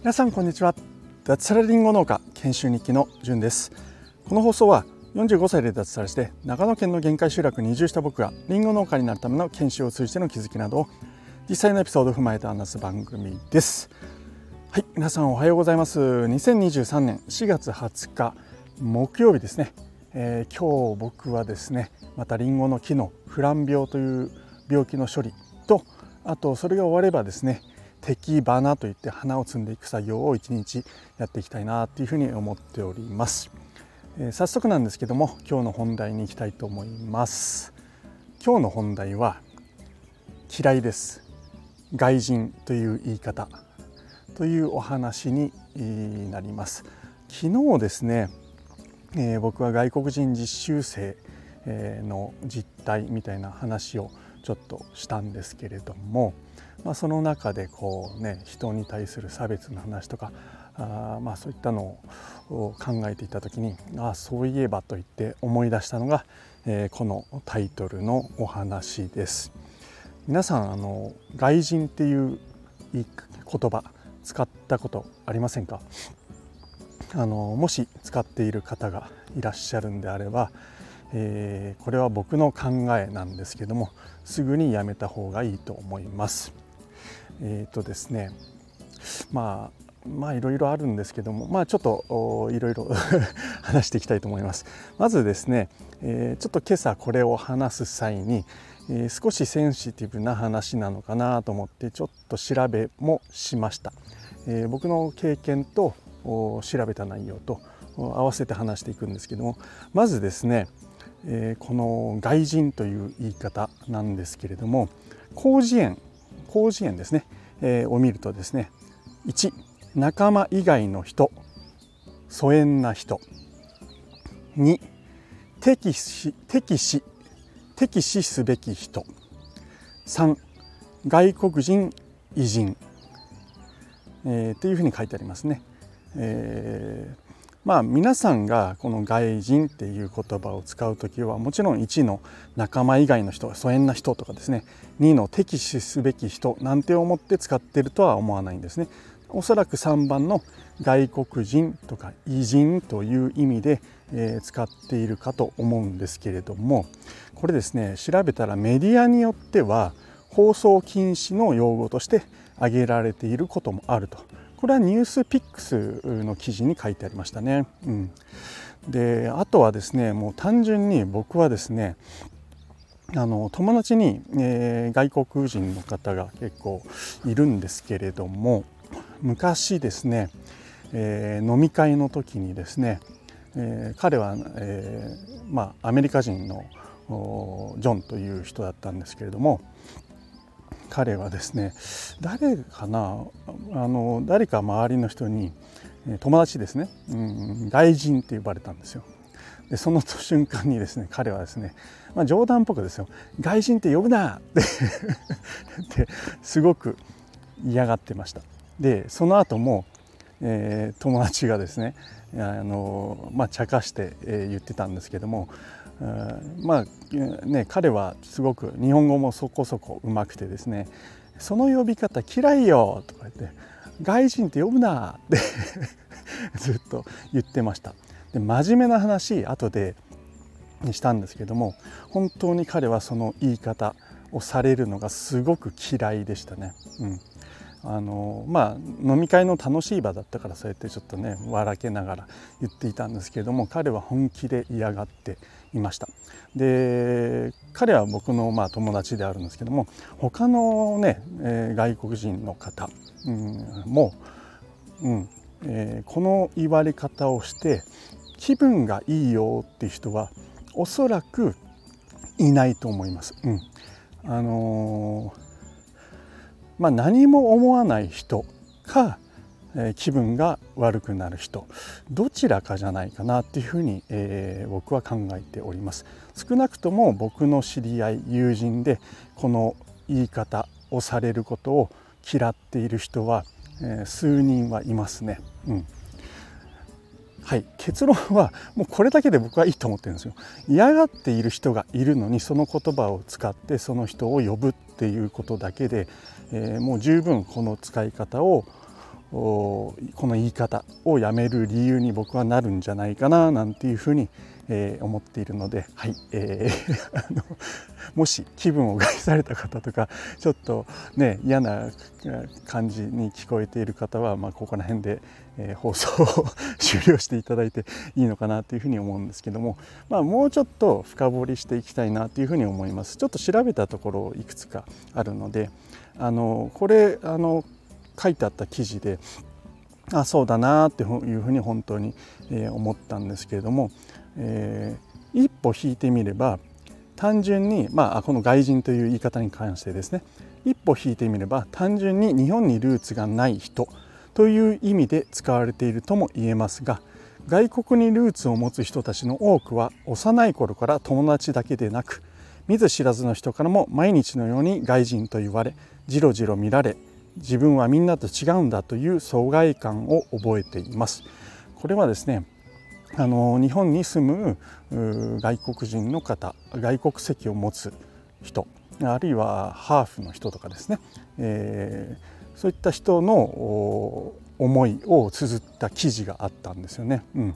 皆さんこんにちは。脱サラリンゴ農家研修日記のじゅんです。この放送は45歳で脱サラして長野県の限界集落に移住した僕がリンゴ農家になるための研修を通じての気づきなどを実際のエピソードを踏まえて話す番組です。はい皆さんおはようございます。2023年4月20日木曜日ですね、えー、今日僕はですねまたリンゴの木のフラン病という病気の処理とあとそれが終わればですね摘花といって花を摘んでいく作業を一日やっていきたいなというふうに思っております、えー、早速なんですけども今日の本題に行きたいと思います。今日の本題は嫌いです。外人という言い方。というお話になります。昨日ですね、えー、僕は外国人実習生の実態みたいな話をちょっとしたんですけれども、まあ、その中でこうね人に対する差別の話とかあまあそういったのを考えていた時にああそういえばと言って思い出したのが、えー、このタイトルのお話です。皆さんあの外人っていう言葉使ったことありませんか？あのもし使っている方がいらっしゃるんであれば、えー、これは僕の考えなんですけどもすぐにやめた方がいいと思います。えっ、ー、とですねまあまあいろいろあるんですけどもまあちょっといろいろ 話していきたいと思います。まずですね、えー、ちょっと今朝これを話す際に、えー、少しセンシティブな話なのかなと思ってちょっと調べもしました。えー、僕の経験と調べた内容と合わせて話していくんですけどもまずですね、えー、この外人という言い方なんですけれども広辞苑広辞苑ですね、えー、を見るとですね1仲間以外の人疎遠な人。2敵視敵視敵視すべき人。3外国人偉人、えー、というふうに書いてありますね。えーまあ皆さんがこの外人っていう言葉を使う時はもちろん1の仲間以外の人疎遠な人とかですね2の敵視すべき人なんて思って使ってるとは思わないんですね。おそらく3番の外国人とか偉人という意味で、え、使っているかと思うんですけれどもこれですね調べたらメディアによっては放送禁止の用語として挙げられていることもあるとこれはニュースピックスの記事に書いてありましたね。うん、であとはですねもう単純に僕はですねあの友達に、えー、外国人の方が結構いるんですけれども昔ですね、えー、飲み会の時にですね、えー、彼は、えー、まあ、アメリカ人のジョンという人だったんですけれども彼はですね誰かなあの誰か周りの人に友達ですね、うん、外人って呼ばれたんですよ。でその瞬間にですね彼はですね、まあ、冗談っぽくですよ「外人って呼ぶな!」って すごく嫌がってました。でその後も、えー、友達がですねあの、まあ、茶化して、えー、言ってたんですけどもまあね彼はすごく日本語もそこそこうまくてですねその呼び方嫌いよとか言って外人って呼ぶなって ずっと言ってました。で真面目な話後でにしたんですけども本当に彼はその言い方をされるのがすごく嫌いでしたね、うん、あのまあ飲み会の楽しい場だったからそうやってちょっとね笑けながら言っていたんですけれども彼は本気で嫌がっていましたで彼は僕のまあ友達であるんですけども他のね、えー、外国人の方、うん、もう、うんえー、この言われ方をして気分がいいよっていう人はおそらくいないと思います。うん、あのーまあ、何も思わない人か、え、気分が悪くなる人どちらかじゃないかなっていうふうに、えー、僕は考えております。少なくとも僕の知り合い友人でこの言い方をされることを嫌っている人は、えー、数人はいますね、うん、はい、結論はもうこれだけで僕はいいと思ってるんですよ。嫌がっている人がいるのにその言葉を使ってその人を呼ぶっていうことだけで、え、もう十分この使い方をこの言い方をやめる理由に僕はなるんじゃないかななんていうふうに、えー、思っているので、はいえー、あのもし気分を害された方とかちょっとね嫌な感じに聞こえている方は、まあ、ここら辺で、えー、放送を終了していただいていいのかなというふうに思うんですけども、まあ、もうちょっと深掘りしていきたいなというふうに思います。ちょっと調べたところいくつかあるのであのこれあの書いてあった記事であそうだなっていうふうに本当に、思ったんですけれども、えー、一歩引いてみれば単純に、まあ、この外人という言い方に関してですね。一歩引いてみれば単純に日本にルーツがない人という意味で使われているとも言えますが外国にルーツを持つ人たちの多くは幼い頃から友達だけでなく見ず知らずの人からも毎日のように外人と言われじろじろ見られ自分はみんなと違うんだという疎外感を覚えています。これはですねあの日本に住む外国人の方外国籍を持つ人あるいはハーフの人とかですね、えー、そういった人の思いを綴った記事があったんですよね、うん、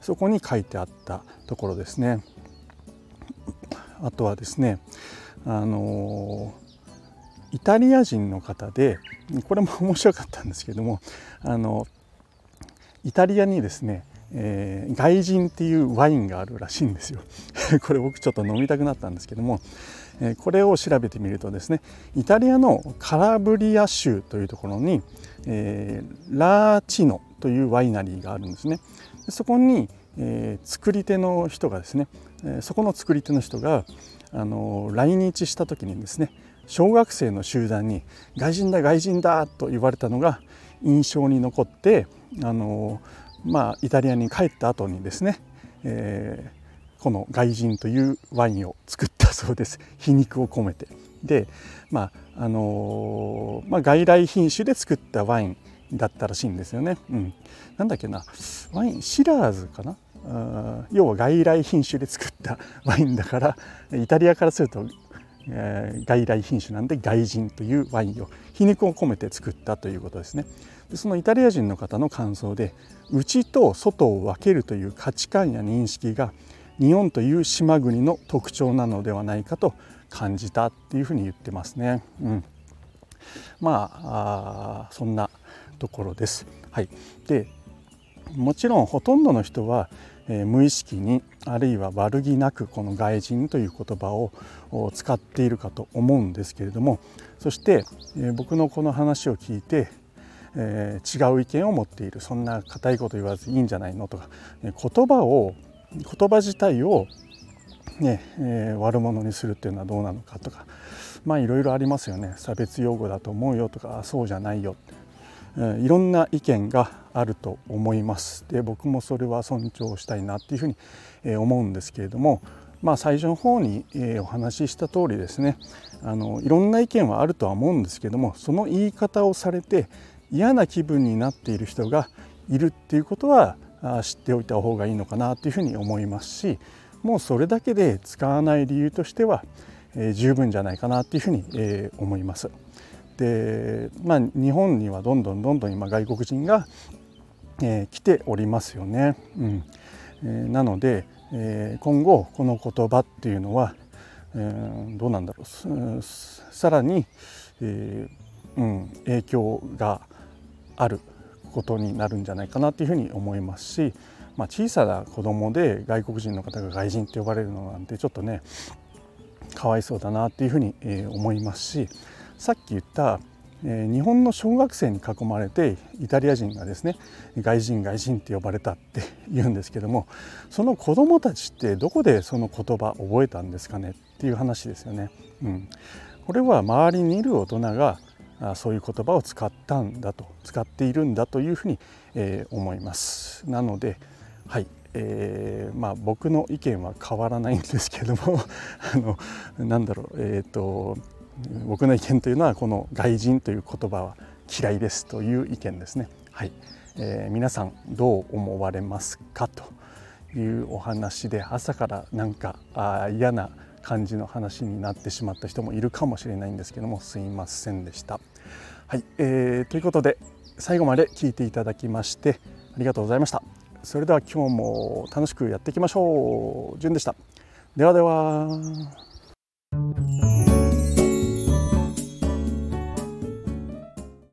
そこに書いてあったところですね。あとはですねあのイタリア人の方でこれも 面白かったんですけどもあのイタリアにですね、えー、外人っていうワインがあるらしいんですよ。これ僕ちょっと飲みたくなったんですけども、えー、これを調べてみるとですねイタリアのカラブリア州というところに、えー、ラーチノというワイナリーがあるんですね。そこに、え、作り手の人がですね、えそこの作り手の人があの来日した時にですね小学生の集団に「外人だ外人だ」と言われたのが印象に残ってあの、まあ、イタリアに帰った後にですね、えー、この外人というワインを作ったそうです皮肉を込めて。で、まああのまあ、外来品種で作ったワインだったらしいんですよね。うん、なんだっけなワインシラーズかな？要は外来品種で作ったワインだからイタリアからするとえー、外来品種なんで外人というワインを皮肉を込めて作ったということですねでそのイタリア人の方の感想で内と外を分けるという価値観や認識が日本という島国の特徴なのではないかと感じたっていうふうに言ってますね。うん、まあそんなところです。はい、でもちろんほとんどの人はえ無意識にあるいは悪気なくこの外人という言葉を使っているかと思うんですけれどもそして、え僕のこの話を聞いて、え違う意見を持っている。そんな固いこと言わずいいんじゃないのとか、え言葉を言葉自体をねえ、悪者にするっていうのはどうなのかとかまあいろいろありますよね。差別用語だと思うよとかそうじゃないよ。っていろんな意見があると思いますで僕もそれは尊重したいなっていうふうに思うんですけれどもまあ最初の方にお話しした通りですねあのいろんな意見はあるとは思うんですけどもその言い方をされて嫌な気分になっている人がいるっていうことは知っておいた方がいいのかなというふうに思いますしもうそれだけで使わない理由としては十分じゃないかなというふうに思います。で、まあ、日本にはどんどんどんどん今外国人が、えー、来ておりますよね。うんえー、なので、えー、今後この言葉っていうのは、えー、どうなんだろうさらに、えーうん、影響があることになるんじゃないかなというふうに思いますし、まあ、小さな子供で外国人の方が外人って呼ばれるのなんてちょっとねかわいそうだなっていうふうに思いますしさっき言った、えー、日本の小学生に囲まれてイタリア人がですね外人外人って呼ばれたって言うんですけどもその子どもたちってどこでその言葉覚えたんですかね？っていう話ですよね。うん、これは周りにいる大人がそういう言葉を使ったんだと使っているんだというふうに、えー、思います。なのではいえーまあ、僕の意見は変わらないんですけども あのなんだろうえっ、ー、と僕の意見というのはこの外人という言葉は嫌いですという意見ですね。はいえー、皆さんどう思われますかというお話で朝からなんかあ嫌な感じの話になってしまった人もいるかもしれないんですけどもすいませんでした。はい、えー、ということで最後まで聞いていただきましてありがとうございました。それでは今日も楽しくやっていきましょう。じゅんでした。ではでは。